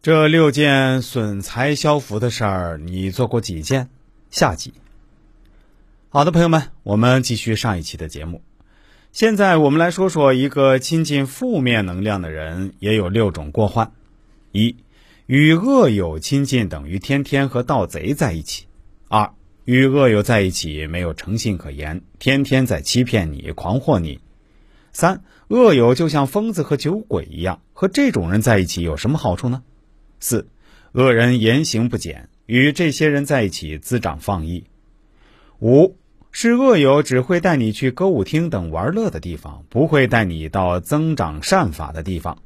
这六件损财消福的事儿，你做过几件？下集。好的，朋友们，我们继续上一期的节目。现在我们来说说一个亲近负面能量的人也有六种过患：一、与恶友亲近等于天天和盗贼在一起；二、与恶友在一起没有诚信可言，天天在欺骗你、狂惑你；三、恶友就像疯子和酒鬼一样，和这种人在一起有什么好处呢？四，恶人言行不检，与这些人在一起滋长放逸。五是恶友只会带你去歌舞厅等玩乐的地方，不会带你到增长善法的地方。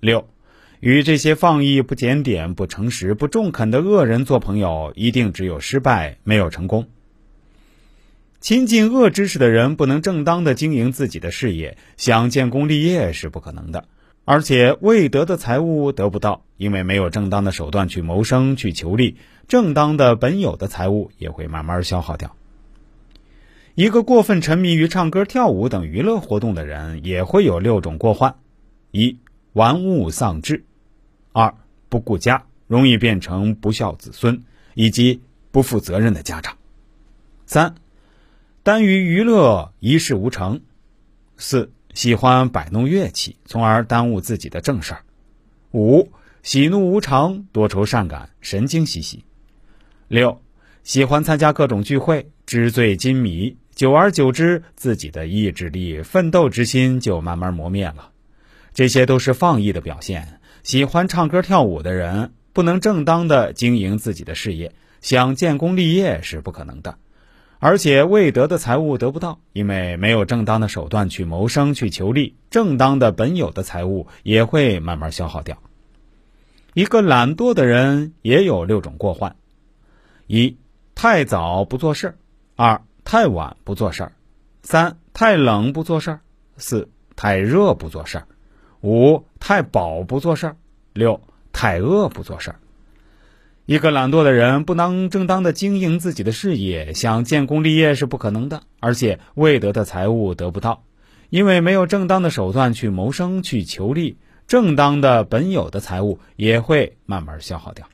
六，与这些放逸、不检点、不诚实、不中肯的恶人做朋友，一定只有失败，没有成功。亲近恶知识的人，不能正当的经营自己的事业，想建功立业是不可能的。而且未得的财物得不到，因为没有正当的手段去谋生、去求利，正当的本有的财物也会慢慢消耗掉。一个过分沉迷于唱歌、跳舞等娱乐活动的人，也会有六种过患：一、玩物丧志；二、不顾家，容易变成不孝子孙以及不负责任的家长；三、耽于娱乐，一事无成；四。喜欢摆弄乐器，从而耽误自己的正事儿。五、喜怒无常，多愁善感，神经兮兮。六、喜欢参加各种聚会，纸醉金迷，久而久之，自己的意志力、奋斗之心就慢慢磨灭了。这些都是放逸的表现。喜欢唱歌跳舞的人，不能正当的经营自己的事业，想建功立业是不可能的。而且未得的财物得不到，因为没有正当的手段去谋生、去求利，正当的本有的财物也会慢慢消耗掉。一个懒惰的人也有六种过患：一、太早不做事；二、太晚不做事；三、太冷不做事；四、太热不做事；五、太饱不做事；六、太饿不做事。一个懒惰的人不能正当的经营自己的事业，想建功立业是不可能的，而且未得的财物得不到，因为没有正当的手段去谋生、去求利，正当的本有的财物也会慢慢消耗掉。